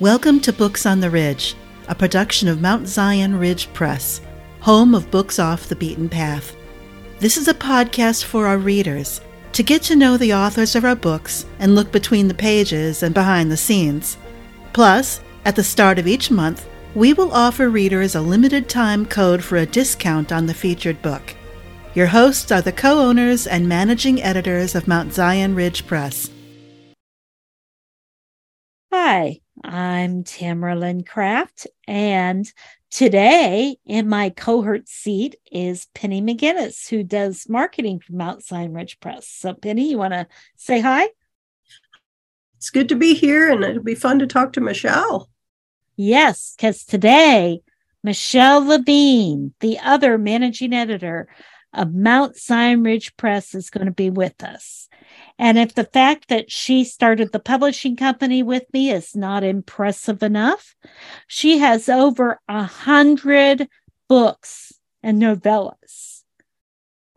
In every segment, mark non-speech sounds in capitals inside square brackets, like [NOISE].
Welcome to Books on the Ridge, a production of Mount Zion Ridge Press, home of books off the beaten path. This is a podcast for our readers to get to know the authors of our books and look between the pages and behind the scenes. Plus, at the start of each month, we will offer readers a limited time code for a discount on the featured book. Your hosts are the co owners and managing editors of Mount Zion Ridge Press. Hi, I'm Tamera Lynn Kraft, and today in my cohort seat is Penny McGinnis, who does marketing for Mount Zion Ridge Press. So, Penny, you want to say hi? It's good to be here, and it'll be fun to talk to Michelle. Yes, because today, Michelle Levigne, the other managing editor of Mount Zion Ridge Press, is going to be with us. And if the fact that she started the publishing company with me is not impressive enough, she has over a hundred books and novellas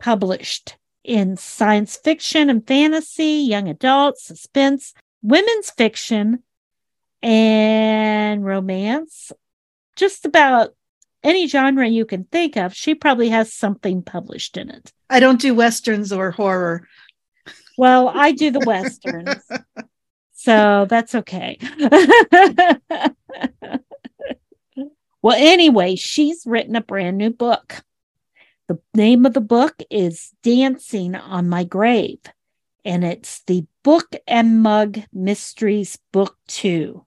published in science fiction and fantasy, young adult, suspense, women's fiction, and romance. Just about any genre you can think of, she probably has something published in it. I don't do westerns or horror. Well, I do the westerns. [LAUGHS] so that's okay. [LAUGHS] well, anyway, she's written a brand new book. The name of the book is Dancing on My Grave, and it's the Book and Mug Mysteries Book 2.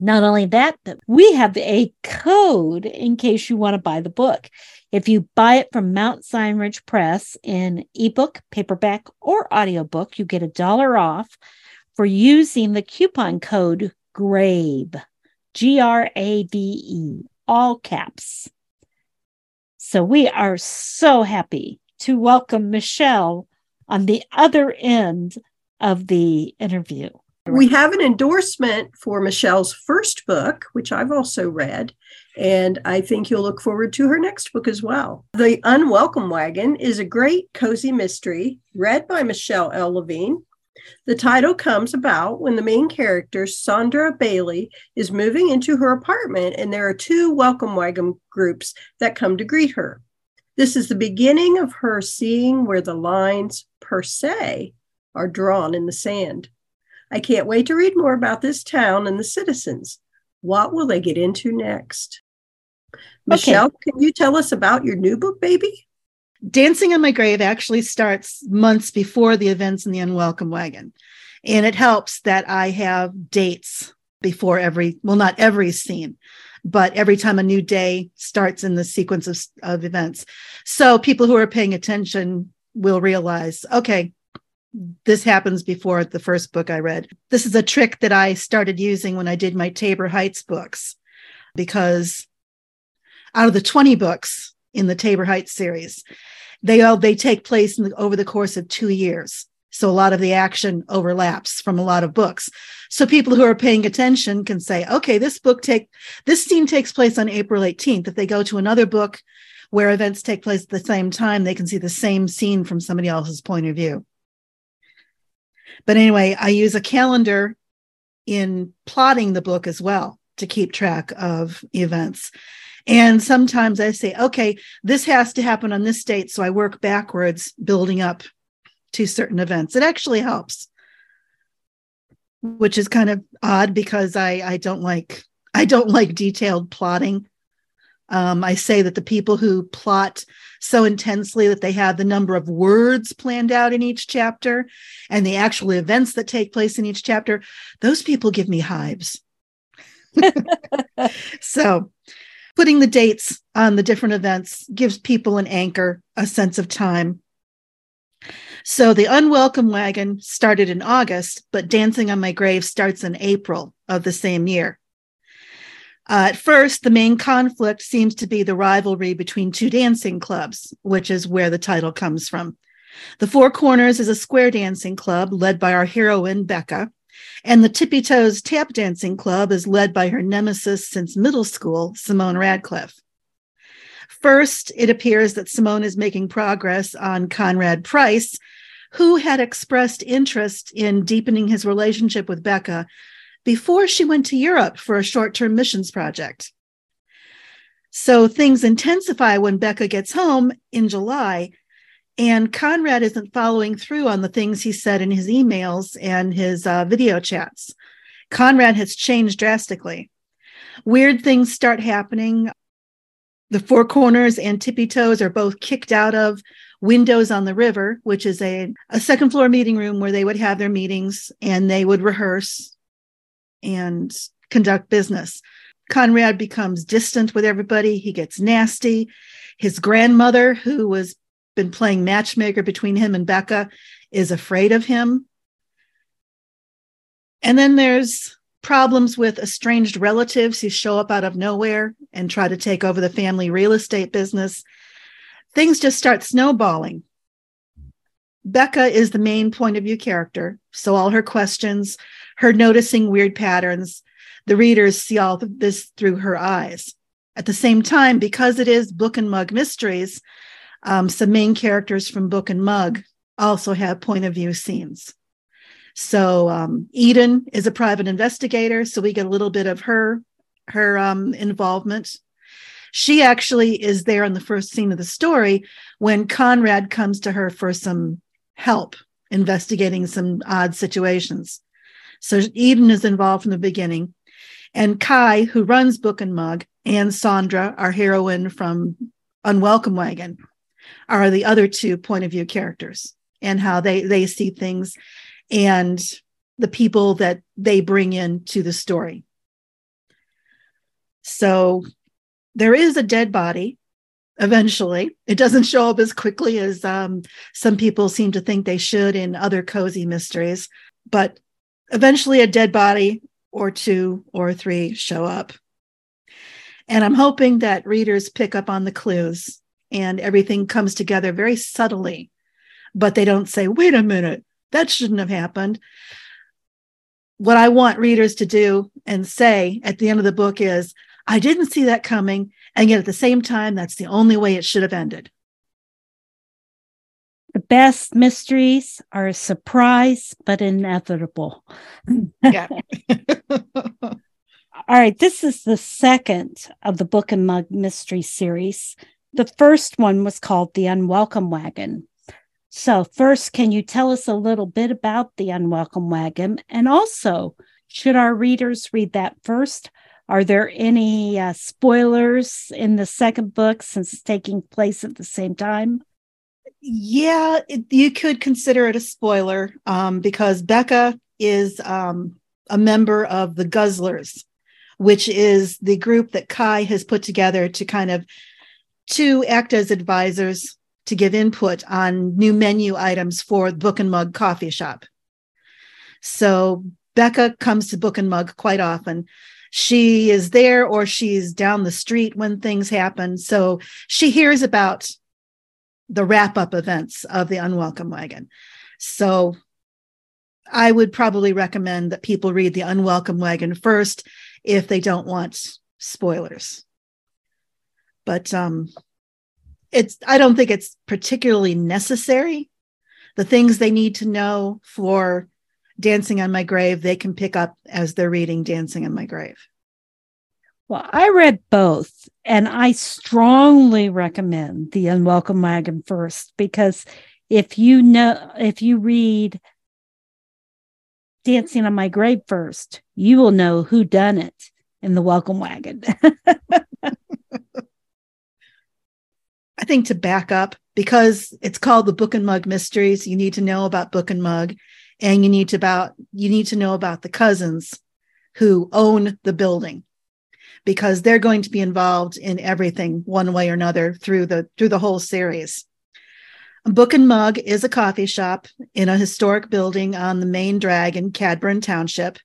Not only that, but we have a code in case you want to buy the book. If you buy it from Mount Zion Ridge Press in ebook, paperback, or audiobook, you get a dollar off for using the coupon code GRAVE, G R A V E, all caps. So we are so happy to welcome Michelle on the other end of the interview. We have an endorsement for Michelle's first book, which I've also read, and I think you'll look forward to her next book as well. The Unwelcome Wagon is a great cozy mystery read by Michelle L. Levigne. The title comes about when the main character, Sandra Bailey, is moving into her apartment, and there are two welcome wagon groups that come to greet her. This is the beginning of her seeing where the lines per se are drawn in the sand. I can't wait to read more about this town and the citizens. What will they get into next? Michelle, okay. can you tell us about your new book, baby? Dancing on My Grave actually starts months before the events in the Unwelcome Wagon. And it helps that I have dates before every, well, not every scene, but every time a new day starts in the sequence of, of events. So people who are paying attention will realize, okay, this happens before the first book I read. This is a trick that I started using when I did my Tabor Heights books, because out of the 20 books in the Tabor Heights series, they all they take place the, over the course of two years. So a lot of the action overlaps from a lot of books. So people who are paying attention can say, okay, this book take this scene takes place on April 18th. If they go to another book where events take place at the same time, they can see the same scene from somebody else's point of view. But anyway, I use a calendar in plotting the book as well to keep track of events. And sometimes I say, okay, this has to happen on this date. So I work backwards, building up to certain events. It actually helps, which is kind of odd because I, I don't like I don't like detailed plotting. Um, I say that the people who plot so intensely that they have the number of words planned out in each chapter and the actual events that take place in each chapter, those people give me hives. [LAUGHS] so, putting the dates on the different events gives people an anchor, a sense of time. So, the Unwelcome Wagon started in August, but Dancing on My Grave starts in April of the same year. Uh, at first, the main conflict seems to be the rivalry between two dancing clubs, which is where the title comes from. The Four Corners is a square dancing club led by our heroine, Becca, and the Tippy Toes Tap Dancing Club is led by her nemesis since middle school, Simone Radcliffe. First, it appears that Simone is making progress on Conrad Price, who had expressed interest in deepening his relationship with Becca before she went to Europe for a short term missions project. So things intensify when Becca gets home in July, and Conrad isn't following through on the things he said in his emails and his uh, video chats. Conrad has changed drastically. Weird things start happening. The Four Corners and Tippy Toes are both kicked out of Windows on the River, which is a, a second floor meeting room where they would have their meetings and they would rehearse and conduct business. Conrad becomes distant with everybody. He gets nasty. His grandmother, who was been playing matchmaker between him and Becca, is afraid of him. And then there's problems with estranged relatives who show up out of nowhere and try to take over the family real estate business. Things just start snowballing. Becca is the main point of view character. So all her questions, her noticing weird patterns, the readers see all this through her eyes. At the same time, because it is Book and Mug Mysteries, um, some main characters from Book and Mug also have point of view scenes. So um, Eden is a private investigator, so we get a little bit of her her um, involvement. She actually is there in the first scene of the story when Conrad comes to her for some help investigating some odd situations. So Eden is involved from the beginning. And Kai, who runs Book and Mug, and Sandra, our heroine from Unwelcome Wagon, are the other two point of view characters and how they they see things and the people that they bring into the story. So there is a dead body eventually. It doesn't show up as quickly as um, some people seem to think they should in other cozy mysteries, but eventually a dead body or two or three show up. And I'm hoping that readers pick up on the clues and everything comes together very subtly, but they don't say, wait a minute, that shouldn't have happened. What I want readers to do and say at the end of the book is, I didn't see that coming. And yet at the same time, that's the only way it should have ended. The best mysteries are a surprise, but inevitable. Yeah. [LAUGHS] All right. This is the second of the Book and Mug Mystery series. The first one was called The Unwelcome Wagon. So, first, can you tell us a little bit about The Unwelcome Wagon? And also, should our readers read that first? Are there any uh, spoilers in the second book since it's taking place at the same time? Yeah, it, you could consider it a spoiler um, because Becca is um, a member of the Guzzlers, which is the group that Kai has put together to kind of to act as advisors to give input on new menu items for Book and Mug Coffee Shop. So Becca comes to Book and Mug quite often. She is there or she's down the street when things happen. So she hears about the wrap up events of the Unwelcome Wagon. So I would probably recommend that people read the Unwelcome Wagon first if they don't want spoilers. But um, it's I don't think it's particularly necessary. The things they need to know for Dancing on My Grave, they can pick up as they're reading Dancing on My Grave. Well, I read both, and I strongly recommend The Unwelcome Wagon first because if you know, if you read Dancing on My Grave first, you will know who done it in the Welcome Wagon. [LAUGHS] I think to back up, because it's called the Book and Mug Mysteries, you need to know about Book and Mug, and you need to about you need to know about the cousins who own the building, because they're going to be involved in everything one way or another through the through the whole series. Book and Mug is a coffee shop in a historic building on the main drag in Cadburn Township.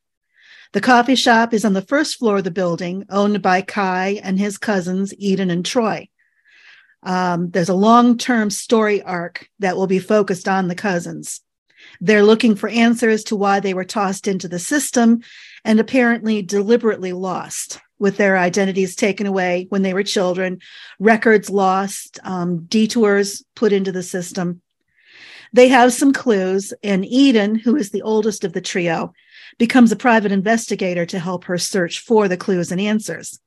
The coffee shop is on the first floor of the building, owned by Kai and his cousins Eden and Troy. Um, there's a long term story arc that will be focused on the cousins. They're looking for answers to why they were tossed into the system and apparently deliberately lost, with their identities taken away when they were children, records lost, um, detours put into the system. They have some clues, and Eden, who is the oldest of the trio, becomes a private investigator to help her search for the clues and answers.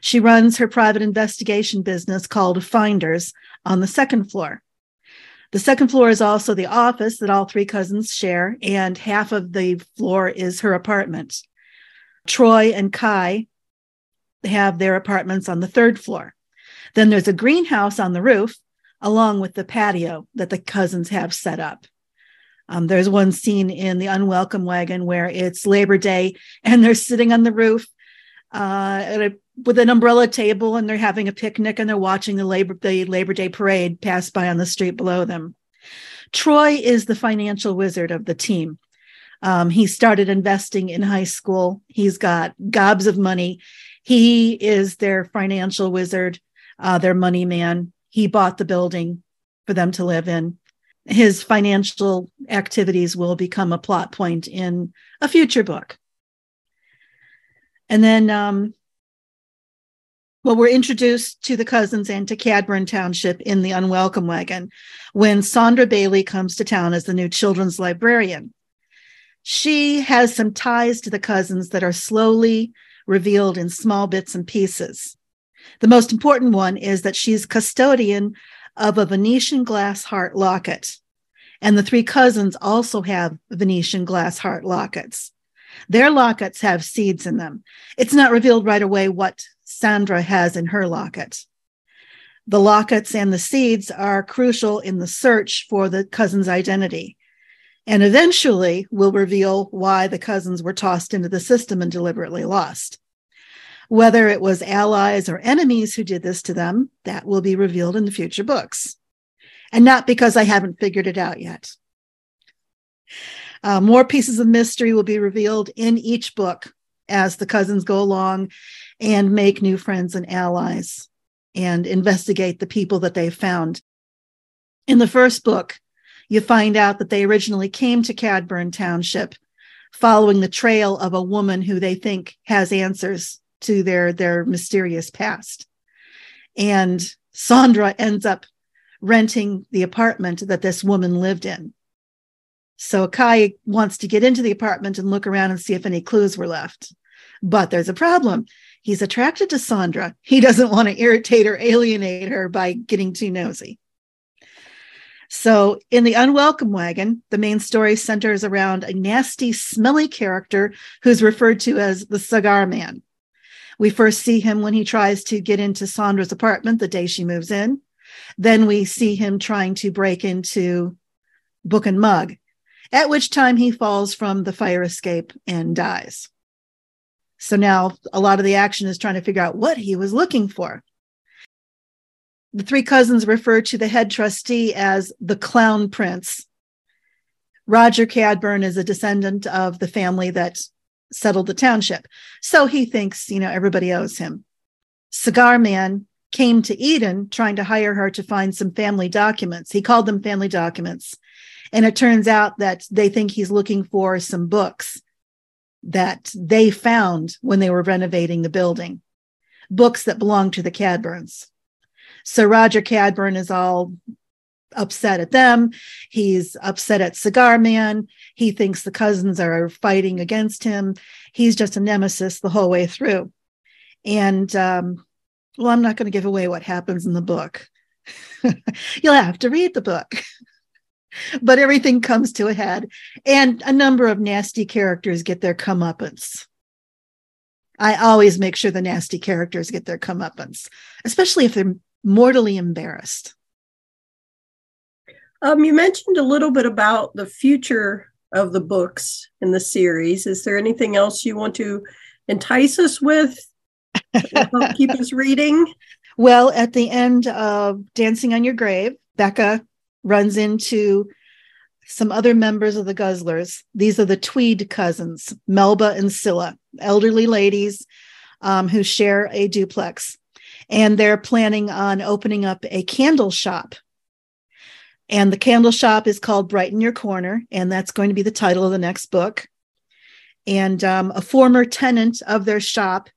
She runs her private investigation business called Finders on the second floor. The second floor is also the office that all three cousins share, and half of the floor is her apartment. Troy and Kai have their apartments on the third floor. Then there's a greenhouse on the roof, along with the patio that the cousins have set up. Um, there's one scene in the Unwelcome Wagon where it's Labor Day and they're sitting on the roof uh, a, with an umbrella table and they're having a picnic and they're watching the Labor the Labor Day parade pass by on the street below them. Troy is the financial wizard of the team. Um, he started investing in high school. He's got gobs of money. He is their financial wizard, uh, their money man. He bought the building for them to live in. His financial activities will become a plot point in a future book. And then, um, well, we're introduced to the cousins and to Cadburn Township in the Unwelcome Wagon when Sandra Bailey comes to town as the new children's librarian. She has some ties to the cousins that are slowly revealed in small bits and pieces. The most important one is that she's custodian of a Venetian glass heart locket. And the three cousins also have Venetian glass heart lockets. Their lockets have seeds in them. It's not revealed right away what Sandra has in her locket. The lockets and the seeds are crucial in the search for the cousin's identity and eventually will reveal why the cousins were tossed into the system and deliberately lost. Whether it was allies or enemies who did this to them, that will be revealed in the future books. And not because I haven't figured it out yet. Uh, more pieces of mystery will be revealed in each book as the cousins go along and make new friends and allies and investigate the people that they've found. In the first book, you find out that they originally came to Cadburn Township following the trail of a woman who they think has answers to their their mysterious past. And Sandra ends up renting the apartment that this woman lived in. So Kai wants to get into the apartment and look around and see if any clues were left. But there's a problem. He's attracted to Sandra. He doesn't want to irritate or alienate her by getting too nosy. So, in the Unwelcome Wagon, the main story centers around a nasty, smelly character who's referred to as the Cigar Man. We first see him when he tries to get into Sandra's apartment the day she moves in. Then we see him trying to break into Book and Mug, at which time he falls from the fire escape and dies. So now a lot of the action is trying to figure out what he was looking for. The three cousins refer to the head trustee as the Clown Prince. Roger Cadburn is a descendant of the family that settled the township. So he thinks, you know, everybody owes him. Cigar Man came to Eden trying to hire her to find some family documents. He called them family documents. And it turns out that they think he's looking for some books that they found when they were renovating the building, books that belong to the Cadburns. So Roger Cadburn is all upset at them. He's upset at Cigar Man. He thinks the cousins are fighting against him. He's just a nemesis the whole way through. And um, well, I'm not going to give away what happens in the book. [LAUGHS] You'll have to read the book. [LAUGHS] but everything comes to a head, and a number of nasty characters get their comeuppance. I always make sure the nasty characters get their comeuppance, especially if they're mortally embarrassed. Um, you mentioned a little bit about the future of the books in the series. Is there anything else you want to entice us with? keep us [LAUGHS] reading. Well, at the end of Dancing on Your Grave, Becca runs into some other members of the Guzzlers. These are the Tweed cousins, Melba and Scylla, elderly ladies um, who share a duplex. And they're planning on opening up a candle shop and the candle shop is called Brighten Your Corner, and that's going to be the title of the next book. And um, a former tenant of their shop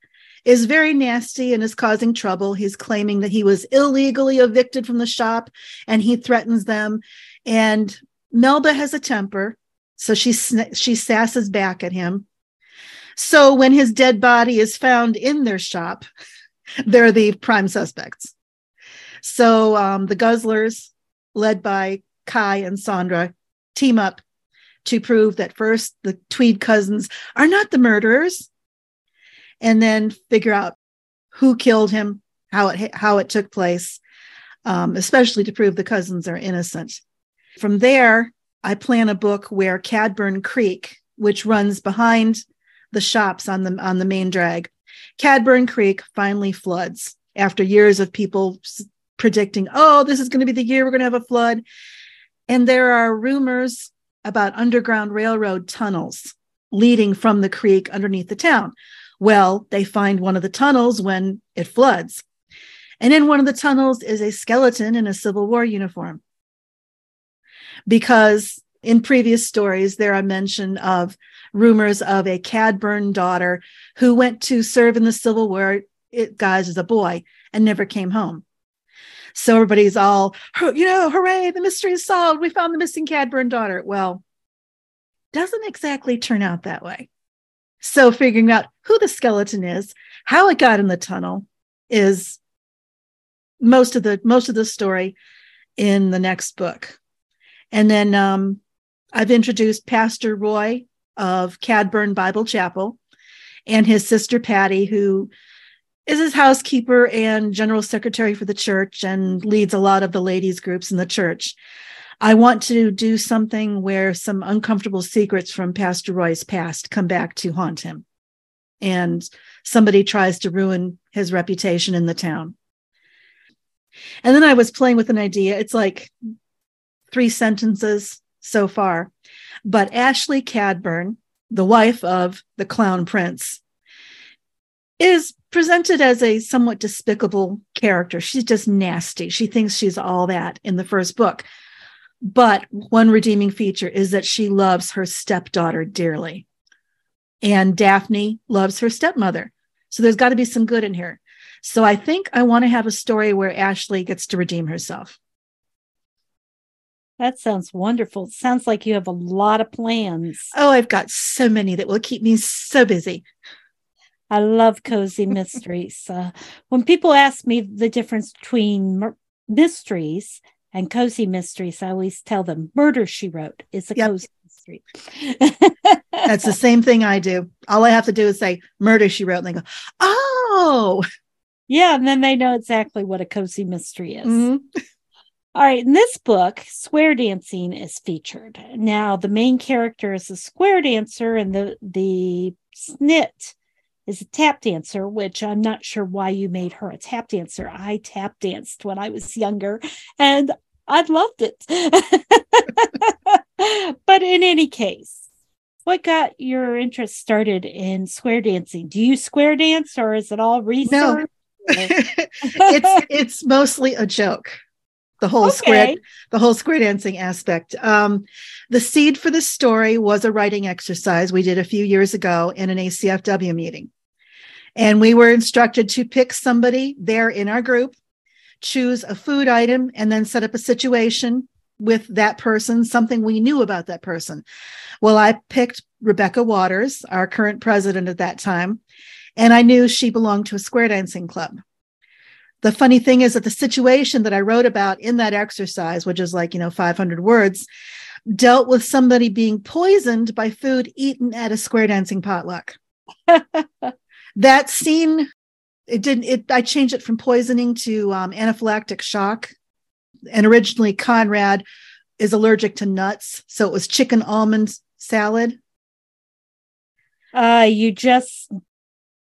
is very nasty and is causing trouble. He's claiming that he was illegally evicted from the shop and he threatens them. And Melba has a temper, so she she sasses back at him. So when his dead body is found in their shop, [LAUGHS] they're the prime suspects. So um, the Guzzlers, led by Kai and Sandra, team up to prove that first the Tweed cousins are not the murderers, and then figure out who killed him, how it how it took place, um, especially to prove the cousins are innocent. From there, I plan a book where Cadburn Creek, which runs behind the shops on the on the main drag, Cadburn Creek finally floods after years of people predicting, "Oh, this is going to be the year we're going to have a flood." And there are rumors about underground railroad tunnels leading from the creek underneath the town. Well, they find one of the tunnels when it floods. And in one of the tunnels is a skeleton in a Civil War uniform. Because in previous stories, there are mention of rumors of a Cadburn daughter who went to serve in the Civil War, it, guys, as a boy and never came home. So everybody's all, you know, hooray, the mystery is solved. We found the missing Cadburn daughter. Well, doesn't exactly turn out that way. So figuring out who the skeleton is, how it got in the tunnel is most of the most of the story in the next book. And then um, I've introduced Pastor Roy of Cadburn Bible Chapel and his sister Patty, who is his housekeeper and general secretary for the church and leads a lot of the ladies groups in the church. I want to do something where some uncomfortable secrets from Pastor Roy's past come back to haunt him. And somebody tries to ruin his reputation in the town. And then I was playing with an idea. It's like three sentences so far. But Ashley Cadburn, the wife of the clown prince, is presented as a somewhat despicable character. She's just nasty. She thinks she's all that in the first book. But one redeeming feature is that she loves her stepdaughter dearly. And Daphne loves her stepmother. So there's got to be some good in here. So I think I want to have a story where Ashley gets to redeem herself. That sounds wonderful. sounds like you have a lot of plans. Oh, I've got so many that will keep me so busy. I love cozy [LAUGHS] mysteries. Uh, when people ask me the difference between mysteries and cozy mysteries, I always tell them Murder She Wrote is a yep. cozy mystery. [LAUGHS] That's the same thing I do. All I have to do is say Murder She Wrote, and they go, Oh, yeah. And then they know exactly what a cozy mystery is. Mm-hmm. All right, in this book, square dancing is featured. Now, the main character is a square dancer, and the the snit is a tap dancer, which I'm not sure why you made her a tap dancer. I tap danced when I was younger, and I loved it. [LAUGHS] but in any case, what got your interest started in square dancing? Do you square dance, or is it all research? No. [LAUGHS] it's it's mostly a joke the whole okay. square the whole square dancing aspect. Um, the seed for the story was a writing exercise we did a few years ago in an acfw meeting. And we were instructed to pick somebody there in our group choose a food item and then set up a situation with that person something we knew about that person. Well i picked rebecca waters our current president at that time and i knew she belonged to a square dancing club the funny thing is that the situation that I wrote about in that exercise, which is like, you know, 500 words, dealt with somebody being poisoned by food eaten at a square dancing potluck. [LAUGHS] that scene, it didn't, it, I changed it from poisoning to um, anaphylactic shock. And originally, Conrad is allergic to nuts. So it was chicken almond salad. Uh, you just m-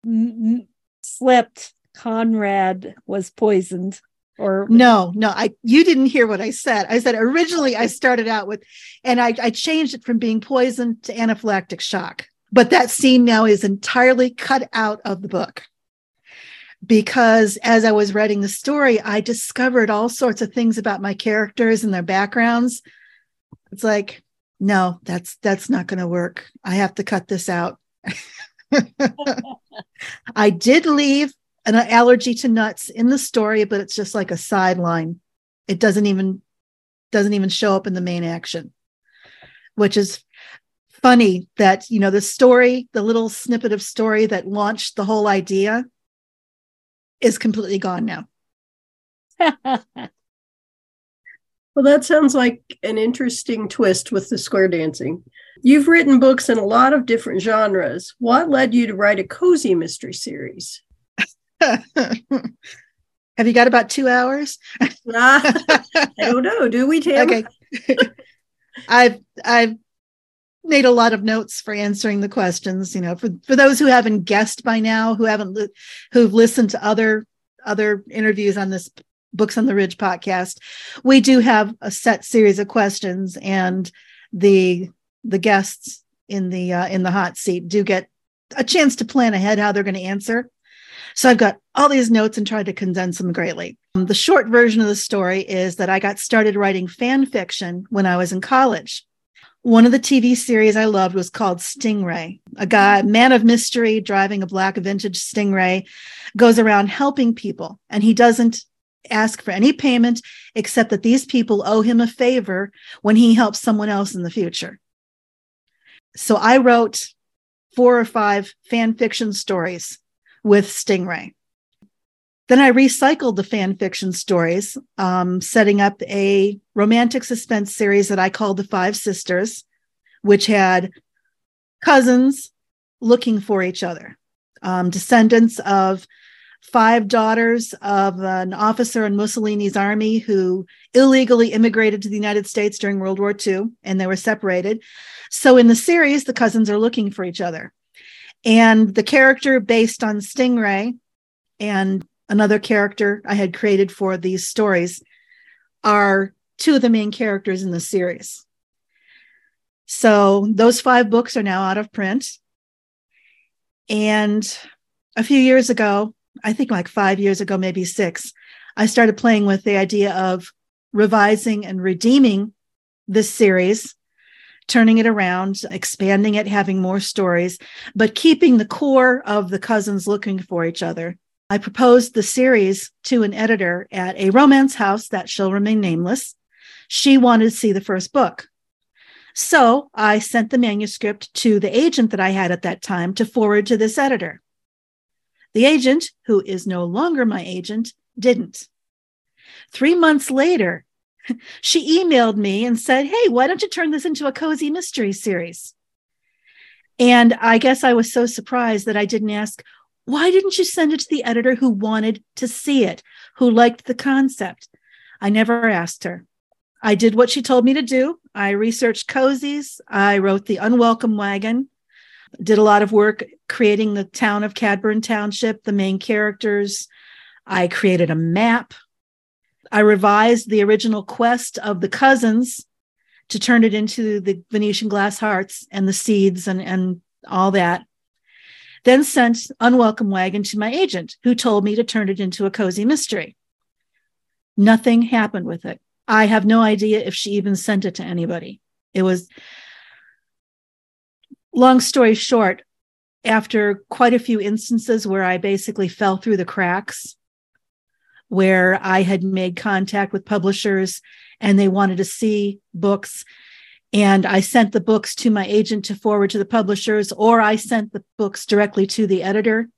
m- slipped Conrad was poisoned or no no i you didn't hear what i said. I said originally i started out with and I, I changed it from being poisoned to anaphylactic shock but that scene now is entirely cut out of the book. Because as i was writing the story i discovered all sorts of things about my characters and their backgrounds. It's like no that's that's not going to work. I have to cut this out. [LAUGHS] I did leave an allergy to nuts in the story, but it's just like a sideline. It doesn't even doesn't even show up in the main action. which is funny that you know the story the little snippet of story that launched the whole idea is completely gone now [LAUGHS] well that sounds like an interesting twist with the square dancing you've written books in a lot of different genres what led you to write a cozy mystery series [LAUGHS] have you got about two hours? [LAUGHS] I don't know. Do we Tam? okay. [LAUGHS] I've i've made a lot of notes for answering the questions you know for, for those who haven't guessed by now who haven't li- who've listened to other other interviews on this books on the ridge podcast we do have a set series of questions and the the guests in the uh, in the hot seat do get a chance to plan ahead how they're going to answer so i've got all these notes and tried to condense them greatly um, the short version of the story is that i got started writing fan fiction when i was in college one of the TV series I loved was called Stingray. A guy, man of mystery, driving a black vintage Stingray, goes around helping people, and he doesn't ask for any payment except that these people owe him a favor when he helps someone else in the future. So I wrote four or five fan fiction stories with Stingray. Then I recycled the fan fiction stories, um, setting up a romantic suspense series that I called The Five Sisters, which had cousins looking for each other, um, descendants of five daughters of an officer in Mussolini's army who illegally immigrated to the United States during World War II and they were separated. So in the series, the cousins are looking for each other. And the character based on Stingray and another character I had created for these stories, are two of the main characters in the series. So those five books are now out of print. And a few years ago, I think like five years ago, maybe six, I started playing with the idea of revising and redeeming this series, turning it around, expanding it, having more stories, but keeping the core of the cousins looking for each other I proposed the series to an editor at a romance house that shall remain nameless. She wanted to see the first book. So I sent the manuscript to the agent that I had at that time to forward to this editor. The agent, who is no longer my agent, didn't. Three months later, she emailed me and said, Hey, why don't you turn this into a cozy mystery series? And I guess I was so surprised that I didn't ask, why didn't you send it to the editor who wanted to see it, who liked the concept? I never asked her. I did what she told me to do. I researched cozies. I wrote The Unwelcome Wagon, did a lot of work creating the town of Cadburn Township, the main characters. I created a map. I revised the original quest of the cousins to turn it into the Venetian glass hearts and the seeds and, and all that then sent Unwelcome Wagon to my agent, who told me to turn it into a cozy mystery. Nothing happened with it. I have no idea if she even sent it to anybody. It was, long story short, after quite a few instances where I basically fell through the cracks, where I had made contact with publishers and they wanted to see books and I sent the books to my agent to forward to the publishers, or I sent the books directly to the editor.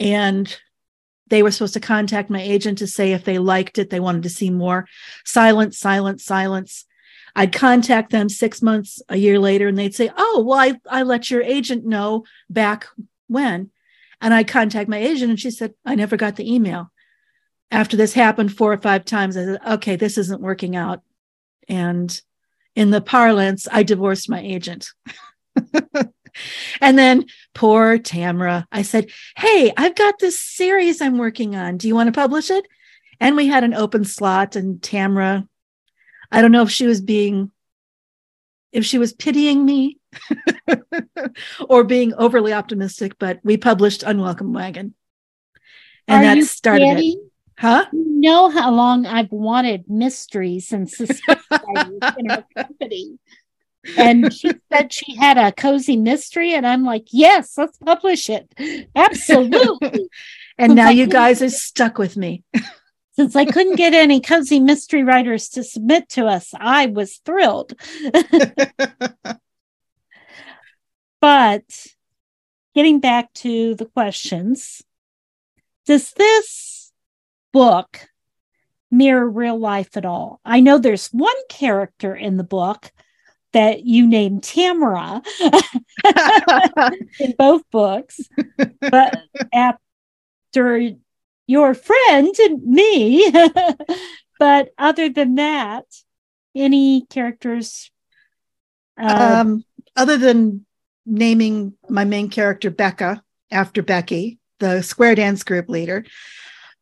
And they were supposed to contact my agent to say if they liked it, they wanted to see more. Silence, silence, silence. I'd contact them six months, a year later, and they'd say, Oh, well, I, I let your agent know back when. And I contact my agent, and she said, I never got the email. After this happened four or five times, I said, Okay, this isn't working out. And in the parlance, I divorced my agent. [LAUGHS] and then poor Tamera, I said, Hey, I've got this series I'm working on. Do you want to publish it? And we had an open slot, and Tamera, I don't know if she was being, if she was pitying me [LAUGHS] or being overly optimistic, but we published Unwelcome Wagon. And Are that started it. Huh? You know how long I've wanted mysteries [LAUGHS] and suspense in our company. And she said she had a cozy mystery, and I'm like, yes, let's publish it. Absolutely. [LAUGHS] and now you guys are stuck with me. [LAUGHS] Since I couldn't get any cozy mystery writers to submit to us, I was thrilled. but getting back to the questions, does this book mirror real life at all? I know there's one character in the book that you named Tamara [LAUGHS] in both books, but after your friend and me, [LAUGHS] but other than that, any characters? Uh, um, other than naming my main character Becca after Becky, the square dance group leader.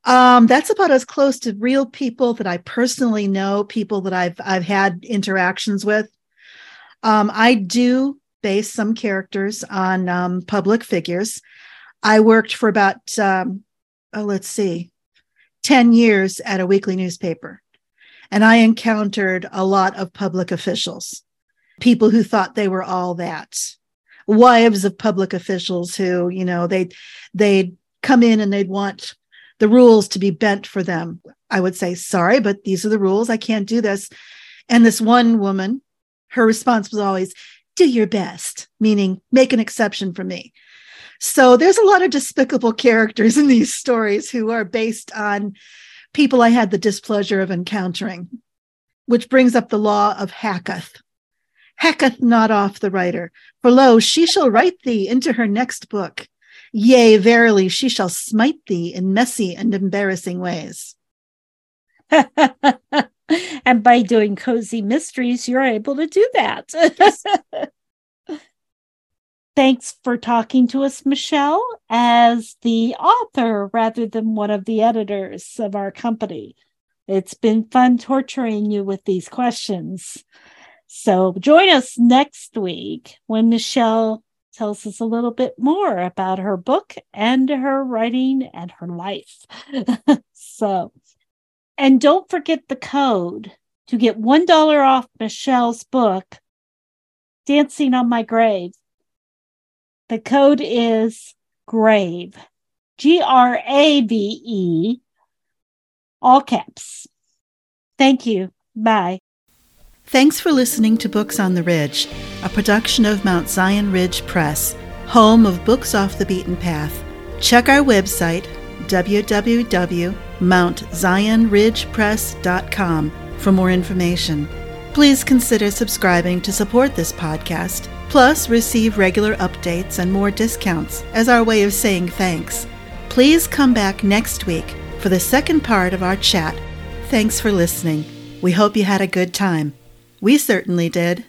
Um, that's about as close to real people that I personally know, people that I've I've had interactions with. Um, I do base some characters on um, public figures. I worked for about um, oh, let's see, ten years at a weekly newspaper, and I encountered a lot of public officials, people who thought they were all that wives of public officials who, you know, they they'd come in and they'd want the rules to be bent for them. I would say, sorry, but these are the rules. I can't do this. And this one woman, her response was always, do your best, meaning make an exception for me. So there's a lot of despicable [LAUGHS] characters in these stories who are based on people I had the displeasure of encountering, which brings up the law of Hacketh, Hacketh not off the writer. For lo, she shall write thee into her next book. Yea, verily, she shall smite thee in messy and embarrassing ways. [LAUGHS] and by doing cozy mysteries, you're able to do that. [LAUGHS] Thanks for talking to us, Michelle, as the author rather than one of the editors of our company. It's been fun torturing you with these questions. So join us next week when Michelle tells us a little bit more about her book and her writing and her life. [LAUGHS] so, and don't forget the code to get $1 off Michelle's book, Dancing on My Grave. The code is GRAVE, G R A V E, all caps. Thank you. Bye. Thanks for listening to Books on the Ridge, a production of Mount Zion Ridge Press, home of Books Off the Beaten Path. Check our website, www.mountzionridgepress.com, for more information. Please consider subscribing to support this podcast, plus receive regular updates and more discounts as our way of saying thanks. Please come back next week for the second part of our chat. Thanks for listening. We hope you had a good time. We certainly did.